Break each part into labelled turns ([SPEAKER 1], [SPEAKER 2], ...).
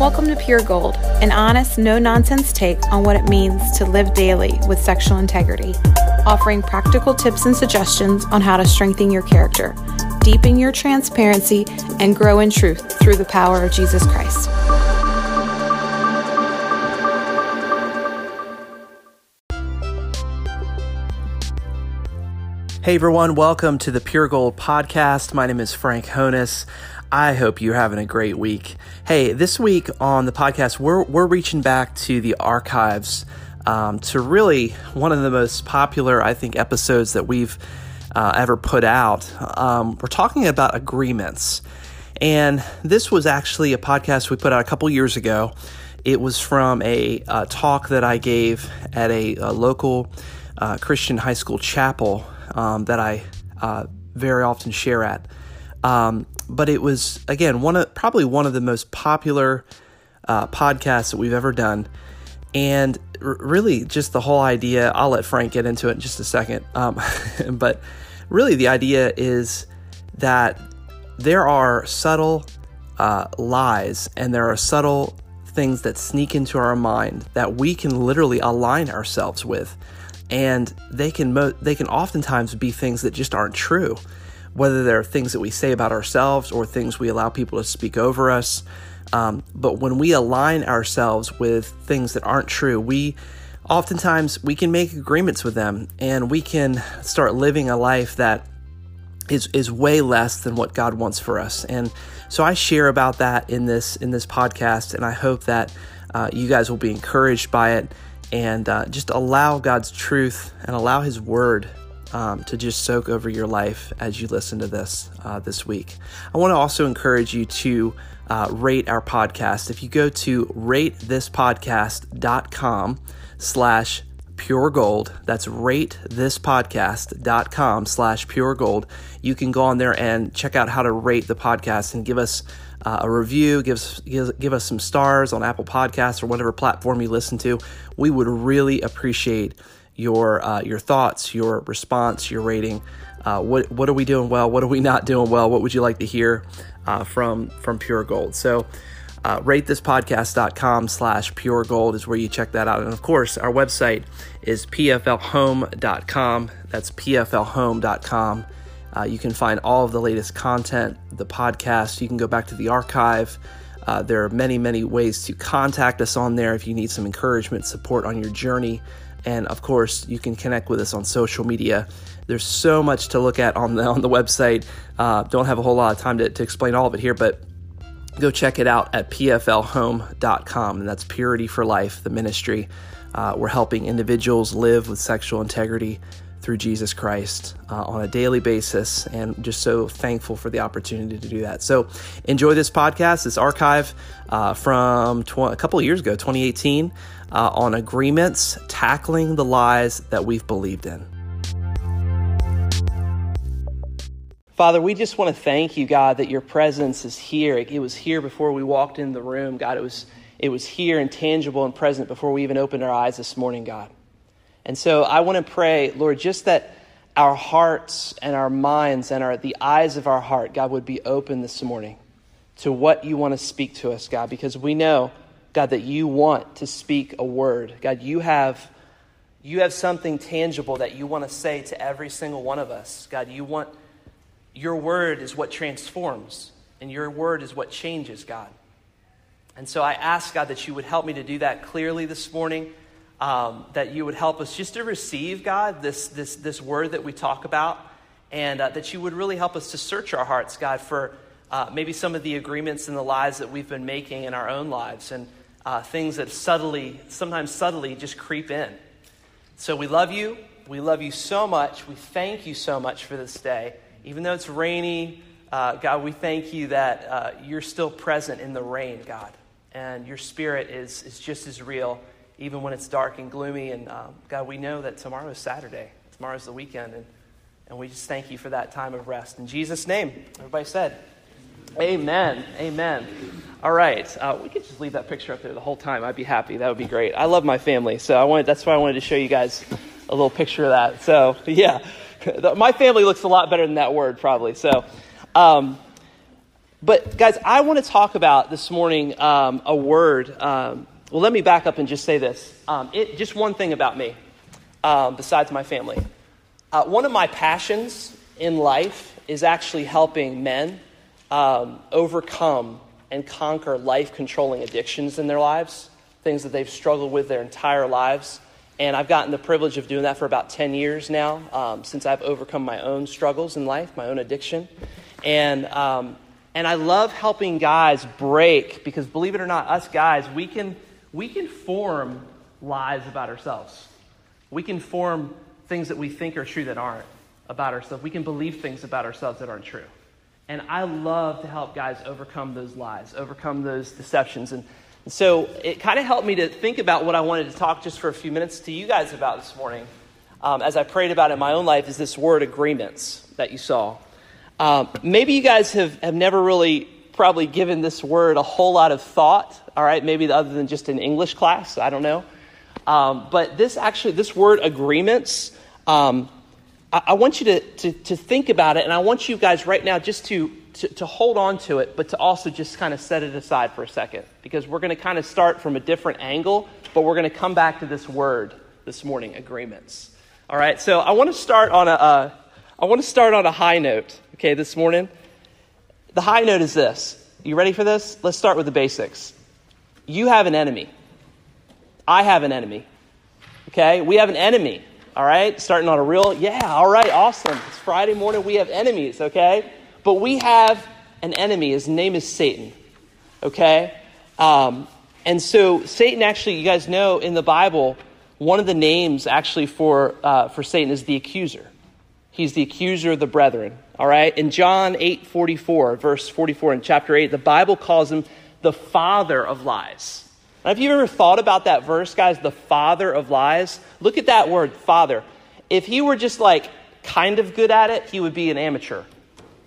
[SPEAKER 1] Welcome to Pure Gold, an honest, no nonsense take on what it means to live daily with sexual integrity, offering practical tips and suggestions on how to strengthen your character, deepen your transparency, and grow in truth through the power of Jesus Christ.
[SPEAKER 2] Hey everyone, welcome to the Pure Gold podcast. My name is Frank Honus. I hope you're having a great week. Hey, this week on the podcast, we're, we're reaching back to the archives um, to really one of the most popular, I think, episodes that we've uh, ever put out. Um, we're talking about agreements. And this was actually a podcast we put out a couple years ago. It was from a, a talk that I gave at a, a local uh, Christian high school chapel um, that I uh, very often share at. Um, but it was again one of probably one of the most popular uh, podcasts that we've ever done, and r- really just the whole idea. I'll let Frank get into it in just a second, um, but really the idea is that there are subtle uh, lies and there are subtle things that sneak into our mind that we can literally align ourselves with and they can mo- they can oftentimes be things that just aren't true whether they're things that we say about ourselves or things we allow people to speak over us. Um, but when we align ourselves with things that aren't true, we oftentimes we can make agreements with them and we can start living a life that is is way less than what God wants for us. And so I share about that in this in this podcast, and I hope that uh, you guys will be encouraged by it and uh, just allow God's truth and allow His Word um, to just soak over your life as you listen to this uh, this week. I want to also encourage you to uh, rate our podcast. If you go to ratethispodcast.com slash pure gold, that's ratethispodcast.com slash pure gold, you can go on there and check out how to rate the podcast and give us uh, a review, give give, give us some stars on Apple Podcasts or whatever platform you listen to. We would really appreciate your uh, your thoughts, your response, your rating. Uh, what what are we doing well? What are we not doing well? What would you like to hear uh, from from Pure Gold? So. Uh, ratethispodcast.com slash pure gold is where you check that out and of course our website is pflhome.com that's pflhome.com uh, you can find all of the latest content the podcast you can go back to the archive uh, there are many many ways to contact us on there if you need some encouragement support on your journey and of course, you can connect with us on social media. There's so much to look at on the on the website. Uh, don't have a whole lot of time to, to explain all of it here, but go check it out at pflhome.com, and that's Purity for Life, the ministry. Uh, we're helping individuals live with sexual integrity through Jesus Christ uh, on a daily basis, and just so thankful for the opportunity to do that. So, enjoy this podcast, this archive uh, from tw- a couple years ago, 2018 uh, on agreements, tackling the lies that we've believed in. Father, we just want to thank you, God, that your presence is here. It was here before we walked in the room, God. It was, it was here and tangible and present before we even opened our eyes this morning, God. And so I want to pray, Lord, just that our hearts and our minds and our, the eyes of our heart, God, would be open this morning to what you want to speak to us, God, because we know God, that you want to speak a word. God, you have, you have something tangible that you want to say to every single one of us. God, you want, your word is what transforms, and your word is what changes, God. And so I ask, God, that you would help me to do that clearly this morning, um, that you would help us just to receive, God, this, this, this word that we talk about, and uh, that you would really help us to search our hearts, God, for uh, maybe some of the agreements and the lies that we've been making in our own lives. And uh, things that subtly, sometimes subtly, just creep in. So we love you. We love you so much. We thank you so much for this day. Even though it's rainy, uh, God, we thank you that uh, you're still present in the rain, God. And your spirit is, is just as real, even when it's dark and gloomy. And um, God, we know that tomorrow is Saturday, tomorrow's the weekend. And, and we just thank you for that time of rest. In Jesus' name, everybody said, Amen. Amen. All right, uh, we could just leave that picture up there the whole time. I'd be happy. That would be great. I love my family, so I wanted, that's why I wanted to show you guys a little picture of that. So yeah, my family looks a lot better than that word probably. So um, But, guys, I want to talk about this morning um, a word. Um, well, let me back up and just say this. Um, it, just one thing about me, um, besides my family. Uh, one of my passions in life is actually helping men um, overcome and conquer life controlling addictions in their lives, things that they've struggled with their entire lives. And I've gotten the privilege of doing that for about 10 years now, um, since I've overcome my own struggles in life, my own addiction. And, um, and I love helping guys break, because believe it or not, us guys, we can, we can form lies about ourselves. We can form things that we think are true that aren't about ourselves. We can believe things about ourselves that aren't true. And I love to help guys overcome those lies, overcome those deceptions. And, and so it kind of helped me to think about what I wanted to talk just for a few minutes to you guys about this morning. Um, as I prayed about it in my own life, is this word agreements that you saw. Um, maybe you guys have, have never really probably given this word a whole lot of thought, all right? Maybe other than just an English class, I don't know. Um, but this actually, this word agreements, um, I, want you to, to, to, think about it, and I want you guys right now just to, to, to hold on to it, but to also just kind of set it aside for a second, because we're going to kind of start from a different angle, but we're going to come back to this word this morning, agreements. All right, so I want to start on a, uh, I want to start on a high note, okay, this morning. The high note is this. You ready for this? Let's start with the basics. You have an enemy. I have an enemy. Okay? We have an enemy. All right? Starting on a real, yeah, all right, awesome. It's Friday morning. We have enemies, okay? But we have an enemy. His name is Satan. Okay? Um, and so, Satan actually, you guys know in the Bible, one of the names actually for, uh, for Satan is the accuser. He's the accuser of the brethren. All right? In John 8 44, verse 44 in chapter 8, the Bible calls him the father of lies. Now, if you've ever thought about that verse, guys, the father of lies, look at that word, father. If he were just like kind of good at it, he would be an amateur.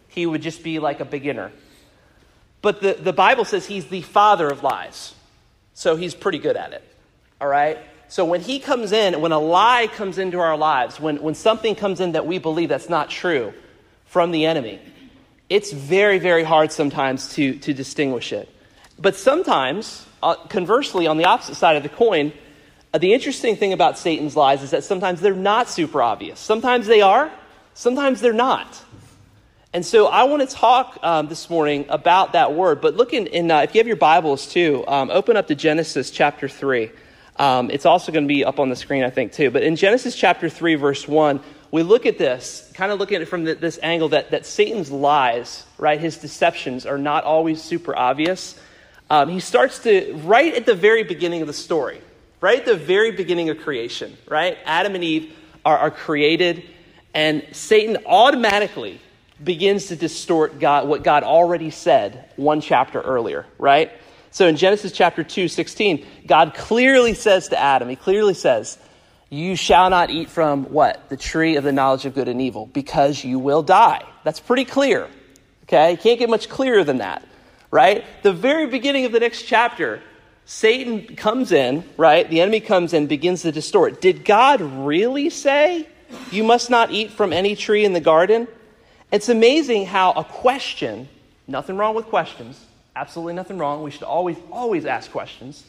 [SPEAKER 2] He would just be like a beginner. But the, the Bible says he's the father of lies. So he's pretty good at it. All right? So when he comes in, when a lie comes into our lives, when, when something comes in that we believe that's not true from the enemy, it's very, very hard sometimes to, to distinguish it. But sometimes, uh, conversely, on the opposite side of the coin, uh, the interesting thing about Satan's lies is that sometimes they're not super obvious. Sometimes they are, sometimes they're not. And so I want to talk um, this morning about that word. But look in, in uh, if you have your Bibles too, um, open up to Genesis chapter 3. Um, it's also going to be up on the screen, I think, too. But in Genesis chapter 3, verse 1, we look at this, kind of looking at it from the, this angle that, that Satan's lies, right, his deceptions are not always super obvious. Um, he starts to, right at the very beginning of the story, right at the very beginning of creation, right? Adam and Eve are, are created, and Satan automatically begins to distort God, what God already said one chapter earlier, right? So in Genesis chapter 2, 16, God clearly says to Adam, He clearly says, You shall not eat from what? The tree of the knowledge of good and evil, because you will die. That's pretty clear. Okay? You can't get much clearer than that right? The very beginning of the next chapter, Satan comes in, right? The enemy comes in, begins to distort. Did God really say, you must not eat from any tree in the garden? It's amazing how a question, nothing wrong with questions, absolutely nothing wrong. We should always, always ask questions.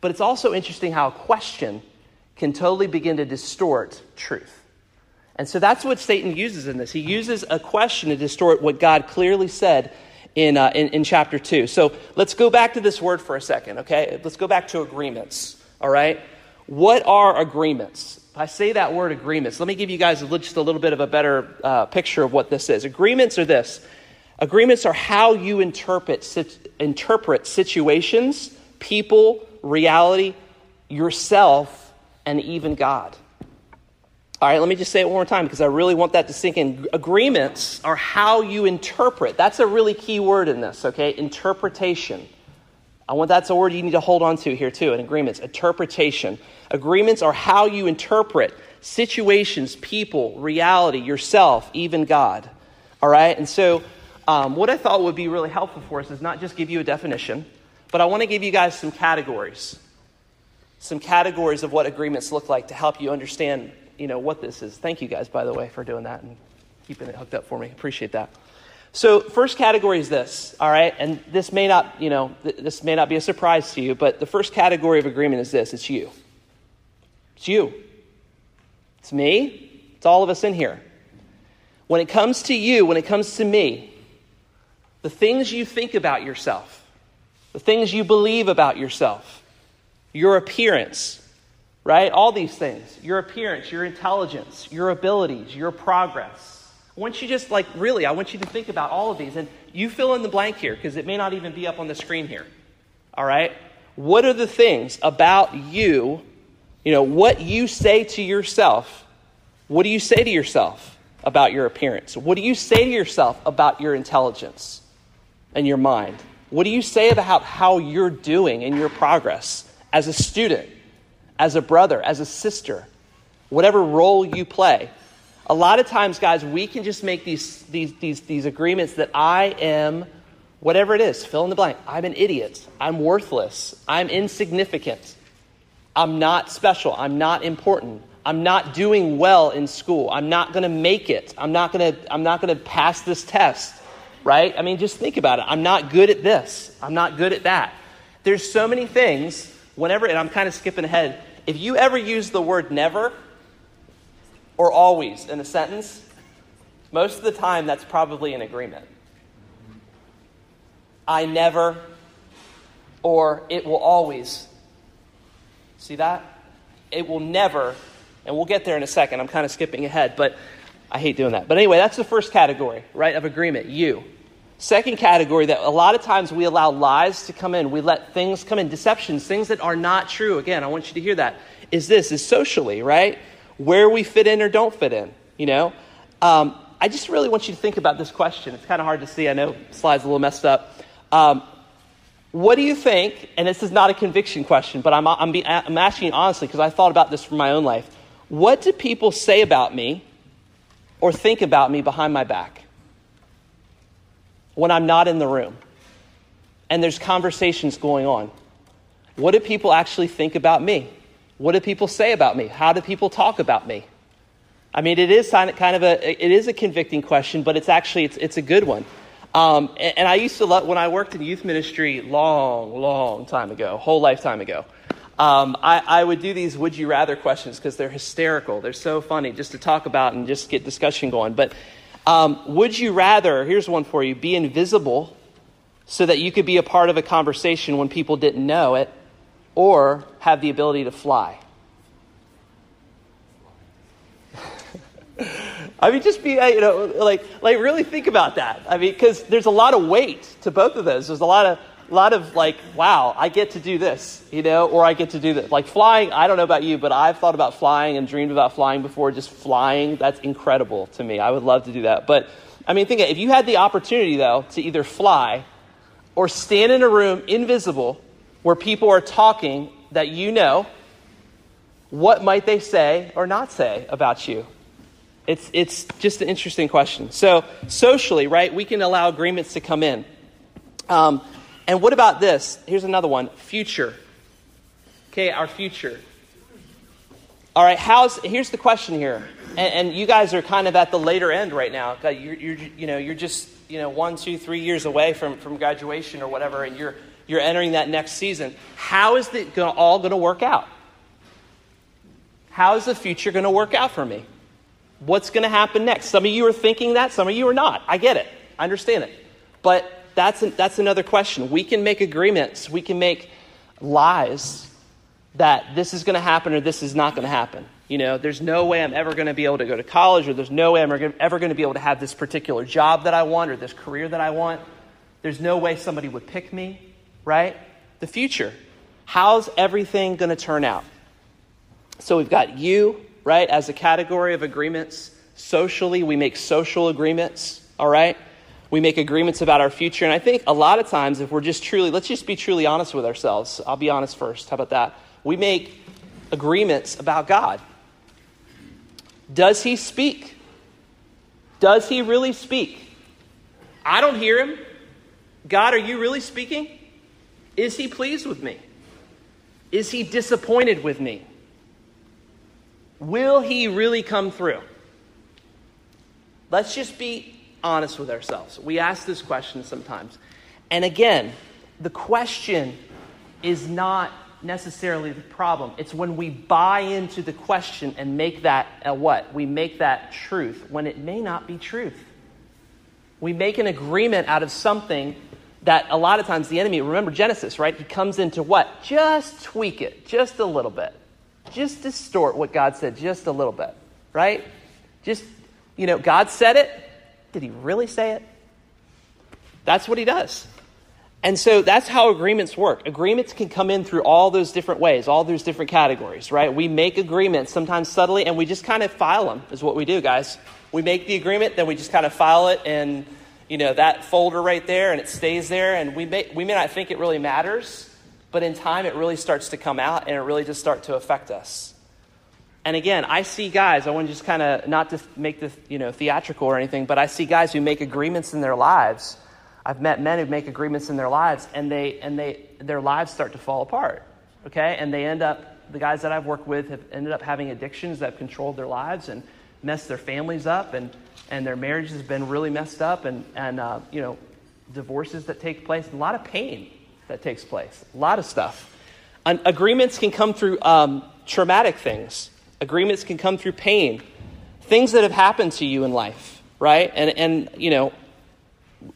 [SPEAKER 2] But it's also interesting how a question can totally begin to distort truth. And so that's what Satan uses in this. He uses a question to distort what God clearly said in, uh, in, in chapter 2. So let's go back to this word for a second, okay? Let's go back to agreements, all right? What are agreements? If I say that word agreements, let me give you guys just a little bit of a better uh, picture of what this is. Agreements are this agreements are how you interpret, sit, interpret situations, people, reality, yourself, and even God. All right, let me just say it one more time because I really want that to sink in. Agreements are how you interpret. That's a really key word in this, okay? Interpretation. I want that's a word you need to hold on to here too in agreements. Interpretation. Agreements are how you interpret situations, people, reality, yourself, even God. All right? And so, um, what I thought would be really helpful for us is not just give you a definition, but I want to give you guys some categories. Some categories of what agreements look like to help you understand you know what this is. Thank you guys, by the way, for doing that and keeping it hooked up for me. Appreciate that. So, first category is this, all right? And this may not, you know, th- this may not be a surprise to you, but the first category of agreement is this it's you. It's you. It's me. It's all of us in here. When it comes to you, when it comes to me, the things you think about yourself, the things you believe about yourself, your appearance, right? All these things your appearance, your intelligence, your abilities, your progress. I want you just like, really, I want you to think about all of these. And you fill in the blank here because it may not even be up on the screen here. All right? What are the things about you, you know, what you say to yourself? What do you say to yourself about your appearance? What do you say to yourself about your intelligence and your mind? What do you say about how you're doing in your progress as a student, as a brother, as a sister, whatever role you play? A lot of times, guys, we can just make these, these, these, these agreements that I am, whatever it is, fill in the blank. I'm an idiot. I'm worthless. I'm insignificant. I'm not special. I'm not important. I'm not doing well in school. I'm not going to make it. I'm not going to I'm not going to pass this test, right? I mean, just think about it. I'm not good at this. I'm not good at that. There's so many things whenever and I'm kind of skipping ahead. If you ever use the word never, or always in a sentence, most of the time that's probably an agreement. I never or it will always. See that? It will never, and we'll get there in a second. I'm kind of skipping ahead, but I hate doing that. But anyway, that's the first category, right, of agreement, you. Second category that a lot of times we allow lies to come in. We let things come in, deceptions, things that are not true. Again, I want you to hear that. Is this is socially, right? where we fit in or don't fit in, you know? Um, I just really want you to think about this question. It's kind of hard to see. I know slide's a little messed up. Um, what do you think? And this is not a conviction question, but I'm, I'm, be, I'm asking honestly because I thought about this for my own life. What do people say about me or think about me behind my back when I'm not in the room and there's conversations going on? What do people actually think about me? What do people say about me? How do people talk about me? I mean, it is kind of a it is a convicting question, but it's actually it's, it's a good one. Um, and, and, I used to love when I worked in youth ministry long, long time ago, whole lifetime ago. Um, I, I, would do these would you rather questions because they're hysterical. They're so funny just to talk about and just get discussion going. But um, would you rather? Here's one for you: be invisible so that you could be a part of a conversation when people didn't know it, or have the ability to fly? I mean, just be, uh, you know, like, like really think about that. I mean, because there's a lot of weight to both of those. There's a lot of, a lot of like, wow, I get to do this, you know, or I get to do this. Like flying, I don't know about you, but I've thought about flying and dreamed about flying before. Just flying, that's incredible to me. I would love to do that. But I mean, think if you had the opportunity though to either fly or stand in a room invisible where people are talking that you know, what might they say or not say about you? It's, it's just an interesting question. So, socially, right, we can allow agreements to come in. Um, and what about this? Here's another one future. Okay, our future. All right, how's, here's the question here. And, and you guys are kind of at the later end right now. You're, you're, you know, you're just you know, one, two, three years away from, from graduation or whatever, and you're, you're entering that next season. How is it all going to work out? How is the future going to work out for me? What's going to happen next? Some of you are thinking that, some of you are not. I get it, I understand it. But that's, an, that's another question. We can make agreements, we can make lies that this is going to happen or this is not going to happen. You know, there's no way I'm ever going to be able to go to college, or there's no way I'm ever going to be able to have this particular job that I want or this career that I want. There's no way somebody would pick me right? The future. How's everything going to turn out? So we've got you, right, as a category of agreements. Socially, we make social agreements, all right? We make agreements about our future. And I think a lot of times, if we're just truly, let's just be truly honest with ourselves. I'll be honest first. How about that? We make agreements about God. Does he speak? Does he really speak? I don't hear him. God, are you really speaking? Is he pleased with me? Is he disappointed with me? Will he really come through? Let's just be honest with ourselves. We ask this question sometimes. And again, the question is not necessarily the problem. It's when we buy into the question and make that a what? We make that truth when it may not be truth. We make an agreement out of something that a lot of times the enemy, remember Genesis, right? He comes into what? Just tweak it, just a little bit. Just distort what God said just a little bit, right? Just, you know, God said it. Did he really say it? That's what he does. And so that's how agreements work. Agreements can come in through all those different ways, all those different categories, right? We make agreements sometimes subtly, and we just kind of file them, is what we do, guys. We make the agreement, then we just kind of file it in, you know, that folder right there, and it stays there. And we may, we may not think it really matters, but in time it really starts to come out, and it really just start to affect us. And again, I see guys, I want to just kind of not to make this, you know, theatrical or anything, but I see guys who make agreements in their lives – I've met men who make agreements in their lives and they and they their lives start to fall apart. Okay? And they end up the guys that I've worked with have ended up having addictions that have controlled their lives and messed their families up and and their marriage has been really messed up and and uh, you know divorces that take place a lot of pain that takes place a lot of stuff and agreements can come through um, traumatic things agreements can come through pain things that have happened to you in life right and and you know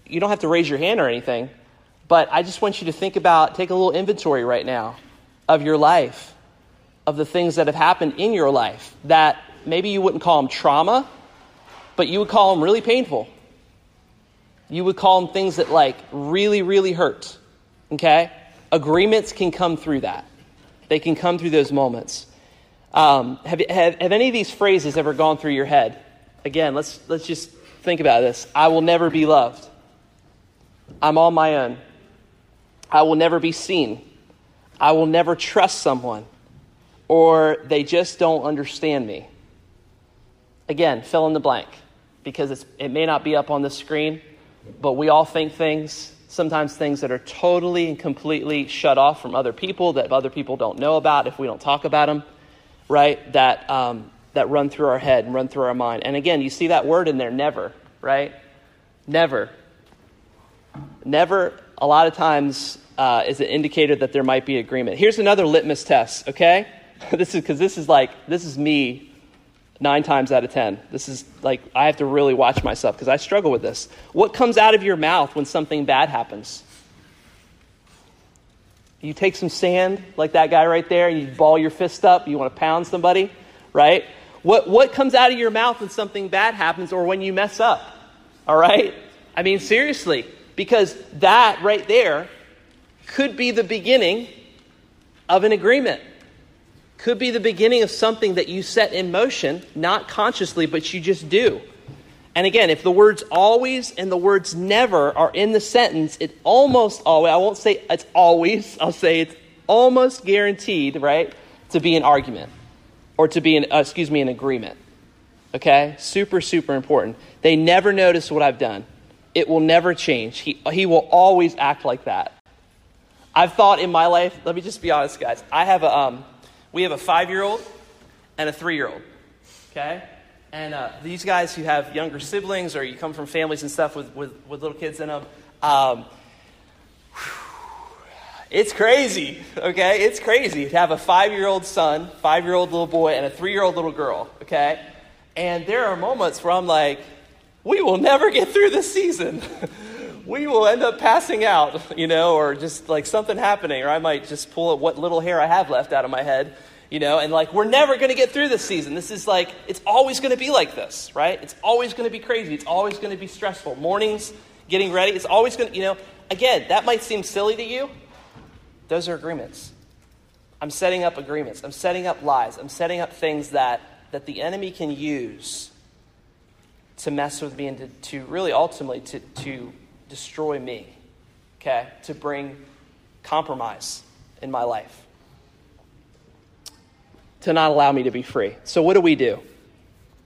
[SPEAKER 2] you don't have to raise your hand or anything, but I just want you to think about, take a little inventory right now of your life, of the things that have happened in your life that maybe you wouldn't call them trauma, but you would call them really painful. You would call them things that like really, really hurt. Okay? Agreements can come through that. They can come through those moments. Um, have, have, have any of these phrases ever gone through your head? Again, let's, let's just think about this. I will never be loved. I'm on my own. I will never be seen. I will never trust someone. Or they just don't understand me. Again, fill in the blank because it may not be up on the screen, but we all think things, sometimes things that are totally and completely shut off from other people that other people don't know about if we don't talk about them, right? That, um, that run through our head and run through our mind. And again, you see that word in there, never, right? Never. Never, a lot of times, uh, is an indicator that there might be agreement. Here's another litmus test, okay? this is because this is like, this is me nine times out of ten. This is like, I have to really watch myself because I struggle with this. What comes out of your mouth when something bad happens? You take some sand, like that guy right there, and you ball your fist up, you want to pound somebody, right? What, what comes out of your mouth when something bad happens or when you mess up? All right? I mean, seriously, because that right there could be the beginning of an agreement. Could be the beginning of something that you set in motion, not consciously, but you just do. And again, if the words always and the words never are in the sentence, it almost always, I won't say it's always, I'll say it's almost guaranteed, right, to be an argument or to be an, uh, excuse me, an agreement. Okay? Super, super important. They never notice what I've done. It will never change. He, he will always act like that. I've thought in my life, let me just be honest, guys. I have a, um, we have a five year old and a three year old. Okay? And uh, these guys who have younger siblings or you come from families and stuff with, with, with little kids in them, um, it's crazy, okay? It's crazy to have a five year old son, five year old little boy, and a three year old little girl, okay? And there are moments where I'm like, we will never get through this season. we will end up passing out, you know, or just like something happening, or I might just pull what little hair I have left out of my head, you know, and like we're never going to get through this season. This is like, it's always going to be like this, right? It's always going to be crazy. It's always going to be stressful. Mornings, getting ready, it's always going to, you know, again, that might seem silly to you. Those are agreements. I'm setting up agreements. I'm setting up lies. I'm setting up things that, that the enemy can use to mess with me and to, to really ultimately to, to destroy me, okay? To bring compromise in my life, to not allow me to be free. So, what do we do?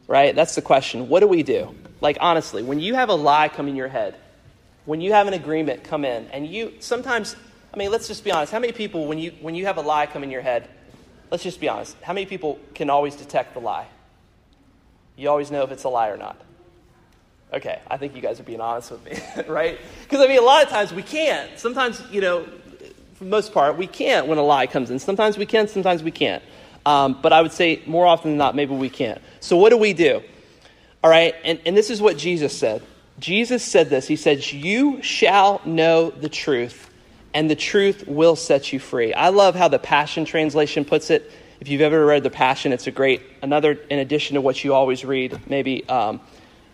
[SPEAKER 2] Right? That's the question. What do we do? Like, honestly, when you have a lie come in your head, when you have an agreement come in, and you sometimes, I mean, let's just be honest. How many people, when you, when you have a lie come in your head, let's just be honest, how many people can always detect the lie? You always know if it's a lie or not Okay, I think you guys are being honest with me, right? Because I mean, a lot of times we can't. Sometimes, you know, for the most part, we can't when a lie comes in. Sometimes we can, sometimes we can't. Um, but I would say more often than not, maybe we can't. So what do we do? All right, and, and this is what Jesus said. Jesus said this. He said, You shall know the truth, and the truth will set you free. I love how the Passion Translation puts it. If you've ever read the Passion, it's a great, another, in addition to what you always read, maybe, um,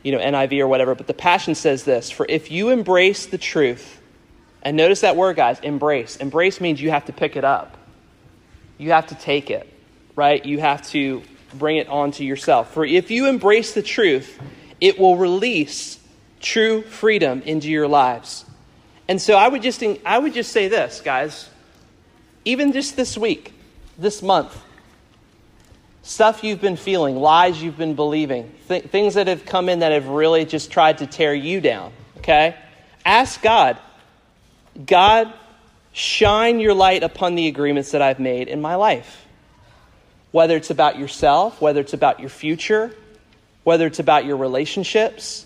[SPEAKER 2] you know, NIV or whatever. But the Passion says this For if you embrace the truth, and notice that word, guys, embrace. Embrace means you have to pick it up, you have to take it, right? You have to bring it onto yourself. For if you embrace the truth, it will release true freedom into your lives. And so I would just I would just say this, guys. Even just this week, this month, stuff you've been feeling, lies you've been believing, th- things that have come in that have really just tried to tear you down, okay? Ask God, God, shine your light upon the agreements that I've made in my life. Whether it's about yourself, whether it's about your future, whether it's about your relationships,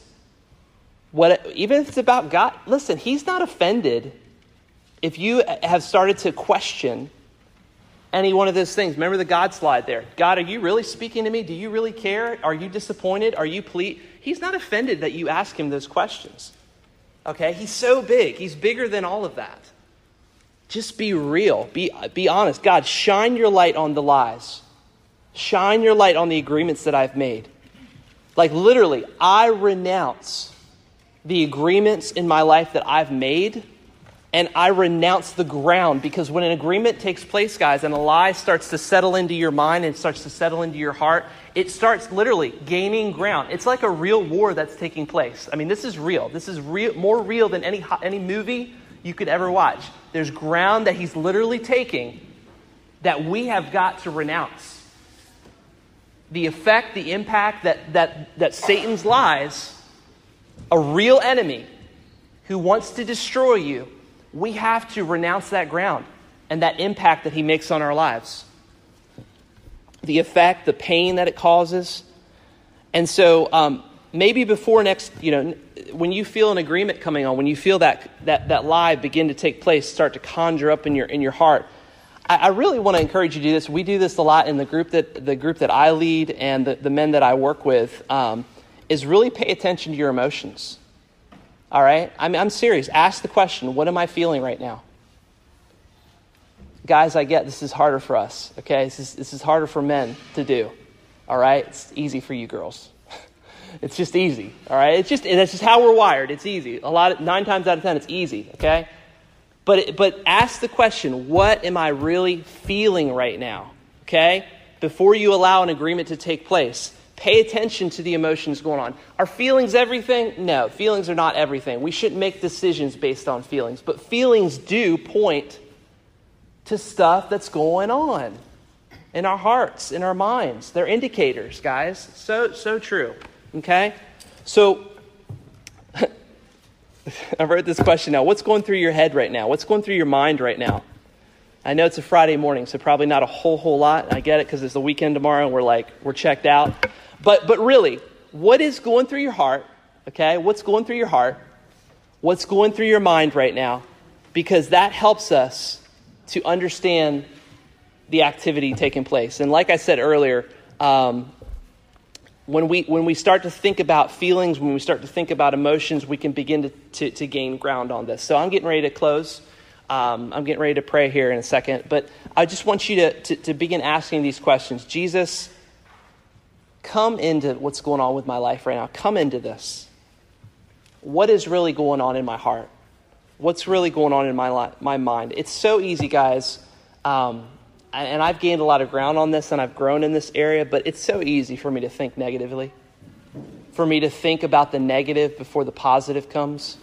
[SPEAKER 2] what, even if it's about God, listen, He's not offended if you have started to question any one of those things. Remember the God slide there. God, are you really speaking to me? Do you really care? Are you disappointed? Are you pleased? He's not offended that you ask him those questions. Okay? He's so big. He's bigger than all of that. Just be real. Be, be honest. God, shine your light on the lies. Shine your light on the agreements that I've made. Like literally, I renounce the agreements in my life that I've made and I renounce the ground because when an agreement takes place, guys, and a lie starts to settle into your mind and starts to settle into your heart, it starts literally gaining ground. It's like a real war that's taking place. I mean, this is real. This is real, more real than any, any movie you could ever watch. There's ground that he's literally taking that we have got to renounce. The effect, the impact that, that, that Satan's lies, a real enemy who wants to destroy you, we have to renounce that ground and that impact that he makes on our lives. The effect, the pain that it causes. And so, um, maybe before next, you know, when you feel an agreement coming on, when you feel that, that, that lie begin to take place, start to conjure up in your, in your heart, I, I really want to encourage you to do this. We do this a lot in the group that, the group that I lead and the, the men that I work with, um, is really pay attention to your emotions. All right? I'm, I'm serious. Ask the question what am I feeling right now? Guys, I get this is harder for us, okay? This is, this is harder for men to do, all right? It's easy for you girls. it's just easy, all right? It's just, that's just how we're wired. It's easy. A lot of, nine times out of ten, it's easy, okay? But, but ask the question what am I really feeling right now, okay? Before you allow an agreement to take place. Pay attention to the emotions going on. Are feelings everything? No, feelings are not everything. We shouldn't make decisions based on feelings, but feelings do point to stuff that's going on in our hearts, in our minds. They're indicators, guys. So so true. Okay? So I wrote this question now. What's going through your head right now? What's going through your mind right now? I know it's a Friday morning, so probably not a whole whole lot. I get it because it's the weekend tomorrow and we're like we're checked out. But, but really, what is going through your heart? Okay, what's going through your heart? What's going through your mind right now? Because that helps us to understand the activity taking place. And like I said earlier, um, when we, when we start to think about feelings, when we start to think about emotions, we can begin to, to, to gain ground on this. So I'm getting ready to close. Um, I'm getting ready to pray here in a second. But I just want you to, to, to begin asking these questions Jesus, come into what's going on with my life right now. Come into this. What is really going on in my heart? What's really going on in my, my mind? It's so easy, guys. Um, and I've gained a lot of ground on this and I've grown in this area, but it's so easy for me to think negatively. For me to think about the negative before the positive comes.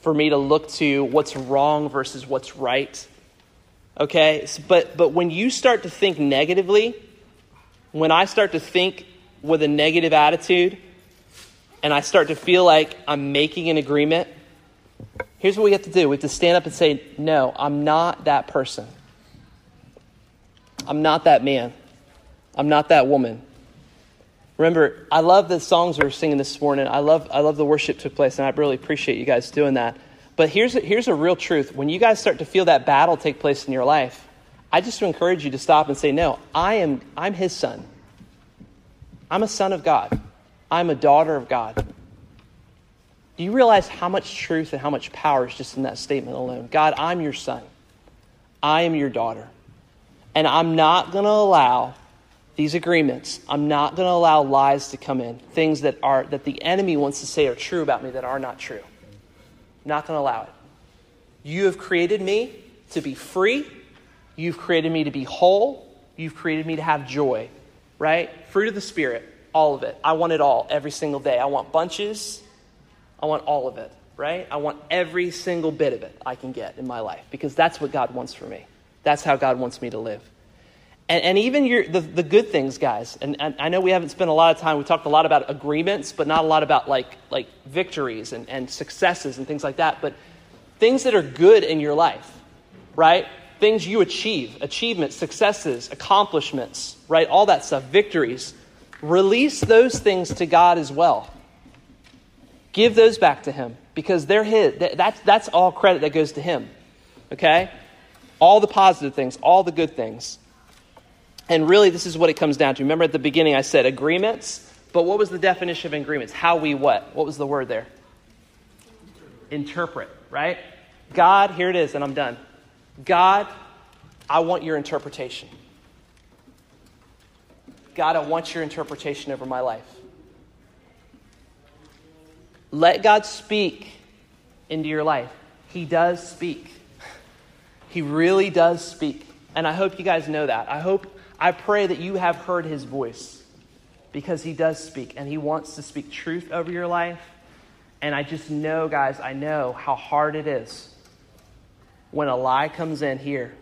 [SPEAKER 2] For me to look to what's wrong versus what's right. Okay? But, but when you start to think negatively, when I start to think with a negative attitude and I start to feel like I'm making an agreement, here's what we have to do we have to stand up and say, No, I'm not that person. I'm not that man. I'm not that woman. Remember, I love the songs we were singing this morning. I love, I love the worship took place, and I really appreciate you guys doing that. But here's a, here's a real truth. When you guys start to feel that battle take place in your life, I just encourage you to stop and say, No, I am I'm his son. I'm a son of God. I'm a daughter of God. Do you realize how much truth and how much power is just in that statement alone? God, I'm your son. I am your daughter. And I'm not going to allow these agreements, I'm not going to allow lies to come in, things that are that the enemy wants to say are true about me that are not true. Not going to allow it. You have created me to be free. You've created me to be whole. You've created me to have joy, right? Fruit of the Spirit, all of it. I want it all every single day. I want bunches. I want all of it, right? I want every single bit of it I can get in my life because that's what God wants for me. That's how God wants me to live. And, and even your, the, the good things, guys. And, and I know we haven't spent a lot of time, we talked a lot about agreements, but not a lot about like, like victories and, and successes and things like that. But things that are good in your life, right? Things you achieve, achievements, successes, accomplishments, right? All that stuff, victories. Release those things to God as well. Give those back to Him because they're His. That's, that's all credit that goes to Him. Okay? All the positive things, all the good things. And really, this is what it comes down to. Remember at the beginning, I said agreements, but what was the definition of agreements? How we what? What was the word there? Interpret, right? God, here it is, and I'm done. God, I want your interpretation. God, I want your interpretation over my life. Let God speak into your life. He does speak. He really does speak. And I hope you guys know that. I hope I pray that you have heard his voice because he does speak and he wants to speak truth over your life. And I just know, guys, I know how hard it is when a lie comes in here,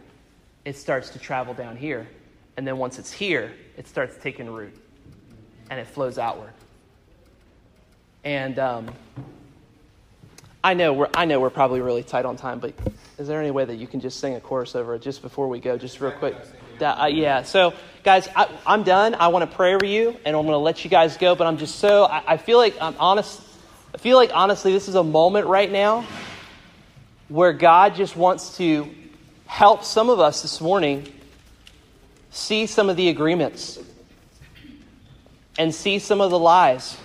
[SPEAKER 2] it starts to travel down here. And then once it's here, it starts taking root and it flows outward. And um, I know we're I know we're probably really tight on time, but is there any way that you can just sing a chorus over it just before we go, just real quick? That, uh, yeah. So, guys, I, am done. I want to pray over you, and I'm going to let you guys go. But I'm just so I, I feel like I'm honest. I feel like honestly, this is a moment right now where God just wants to help some of us this morning see some of the agreements and see some of the lies.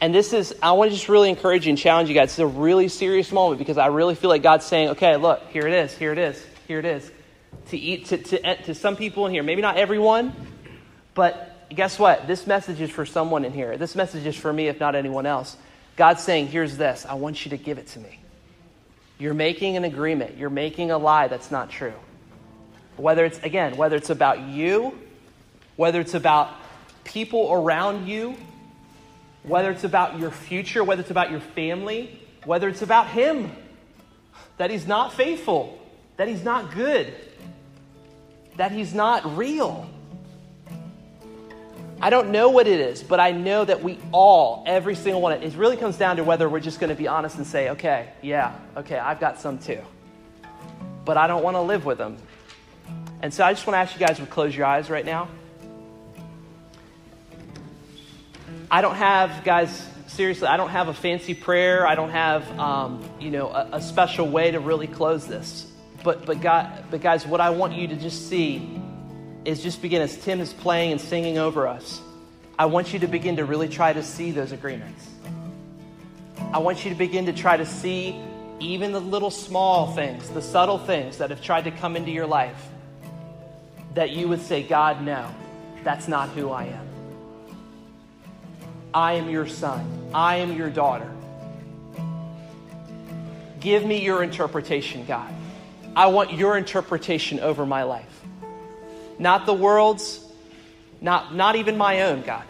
[SPEAKER 2] And this is, I want to just really encourage you and challenge you guys. It's a really serious moment because I really feel like God's saying, okay, look, here it is, here it is, here it is to eat to, to, eh, to some people in here. Maybe not everyone, but guess what? This message is for someone in here. This message is for me, if not anyone else. God's saying, here's this. I want you to give it to me. You're making an agreement. You're making a lie that's not true. Whether it's, again, whether it's about you, whether it's about people around you, whether it's about your future, whether it's about your family, whether it's about Him, that He's not faithful, that He's not good, that he's not real. I don't know what it is, but I know that we all, every single one, it really comes down to whether we're just going to be honest and say, okay, yeah, okay, I've got some too. But I don't want to live with them. And so I just want to ask you guys to close your eyes right now. I don't have, guys, seriously, I don't have a fancy prayer. I don't have, um, you know, a, a special way to really close this. But, but, God, but guys, what I want you to just see is just begin as Tim is playing and singing over us. I want you to begin to really try to see those agreements. I want you to begin to try to see even the little small things, the subtle things that have tried to come into your life, that you would say, God, no, that's not who I am. I am your son. I am your daughter. Give me your interpretation, God. I want your interpretation over my life. Not the world's, not, not even my own, God.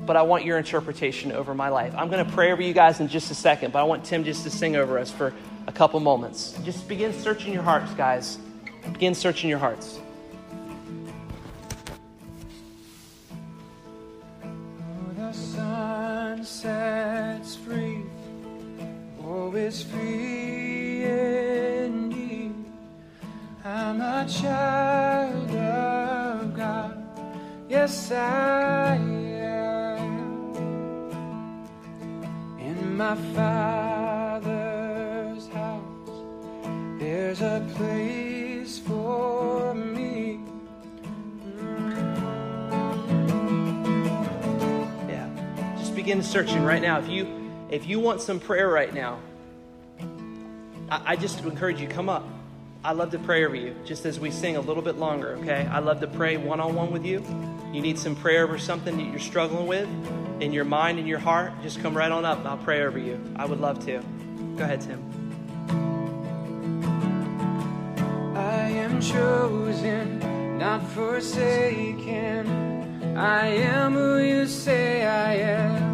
[SPEAKER 2] But I want your interpretation over my life. I'm going to pray over you guys in just a second, but I want Tim just to sing over us for a couple moments. Just begin searching your hearts, guys. Begin searching your hearts. Searching right now. If you if you want some prayer right now, I, I just encourage you, come up. I love to pray over you, just as we sing a little bit longer, okay? I love to pray one on one with you. You need some prayer over something that you're struggling with in your mind and your heart, just come right on up and I'll pray over you. I would love to. Go ahead, Tim.
[SPEAKER 3] I am chosen, not forsaken. I am who you say I am.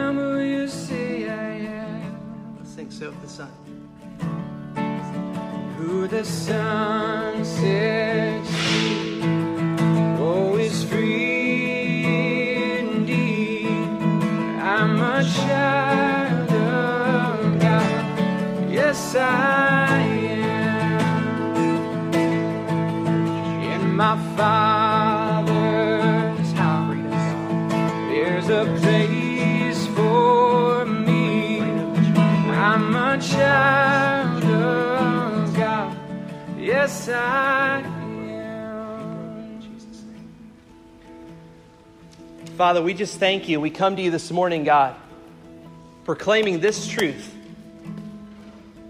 [SPEAKER 2] So the Son.
[SPEAKER 3] Who the Son sets oh, is free indeed. I'm a child of God, yes, I am. In my Father's Yes, I.
[SPEAKER 2] Father, we just thank you. We come to you this morning, God, proclaiming this truth.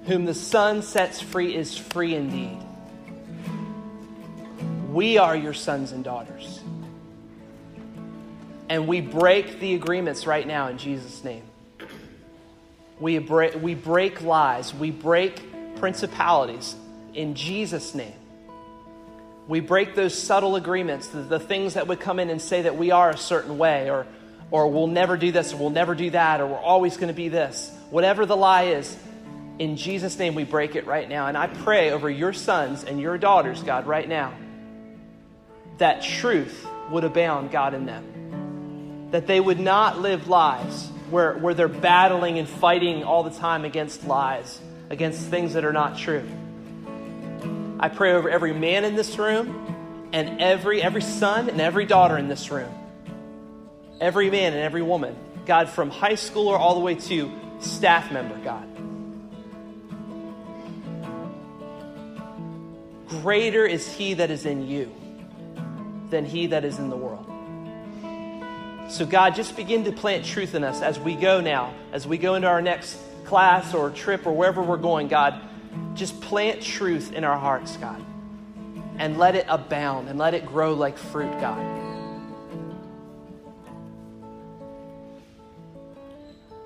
[SPEAKER 2] Whom the Son sets free is free indeed. We are your sons and daughters. And we break the agreements right now in Jesus' name. We break, we break lies, we break principalities in Jesus' name. We break those subtle agreements, the, the things that would come in and say that we are a certain way, or, or we'll never do this, or we'll never do that, or we're always going to be this. Whatever the lie is, in Jesus' name we break it right now. And I pray over your sons and your daughters, God, right now, that truth would abound, God, in them. That they would not live lives where, where they're battling and fighting all the time against lies, against things that are not true. I pray over every man in this room and every every son and every daughter in this room. Every man and every woman. God, from high schooler all the way to staff member, God. Greater is he that is in you than he that is in the world. So, God, just begin to plant truth in us as we go now, as we go into our next class or trip or wherever we're going, God. Just plant truth in our hearts, God, and let it abound and let it grow like fruit, God.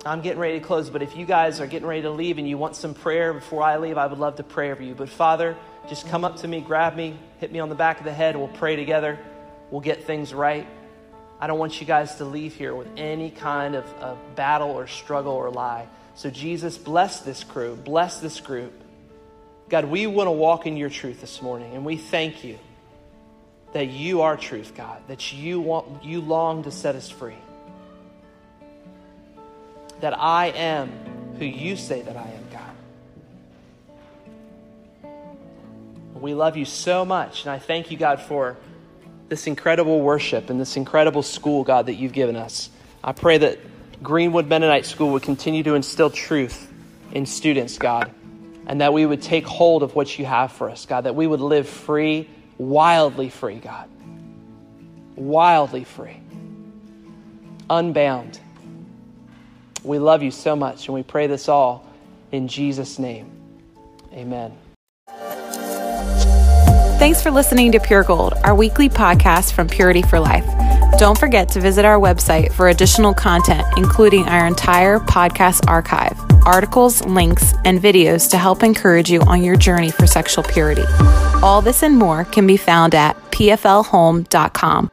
[SPEAKER 2] I'm getting ready to close, but if you guys are getting ready to leave and you want some prayer before I leave, I would love to pray over you. But Father, just come up to me, grab me, hit me on the back of the head, we'll pray together. We'll get things right. I don't want you guys to leave here with any kind of, of battle or struggle or lie. So, Jesus, bless this crew, bless this group. God, we want to walk in your truth this morning, and we thank you that you are truth, God, that you want you long to set us free. That I am who you say that I am, God. We love you so much, and I thank you, God, for this incredible worship and this incredible school, God, that you've given us. I pray that Greenwood Mennonite School would continue to instill truth in students, God, and that we would take hold of what you have for us, God, that we would live free, wildly free, God. Wildly free, unbound. We love you so much, and we pray this all in Jesus' name. Amen.
[SPEAKER 1] Thanks for listening to Pure Gold, our weekly podcast from Purity for Life. Don't forget to visit our website for additional content, including our entire podcast archive, articles, links, and videos to help encourage you on your journey for sexual purity. All this and more can be found at pflhome.com.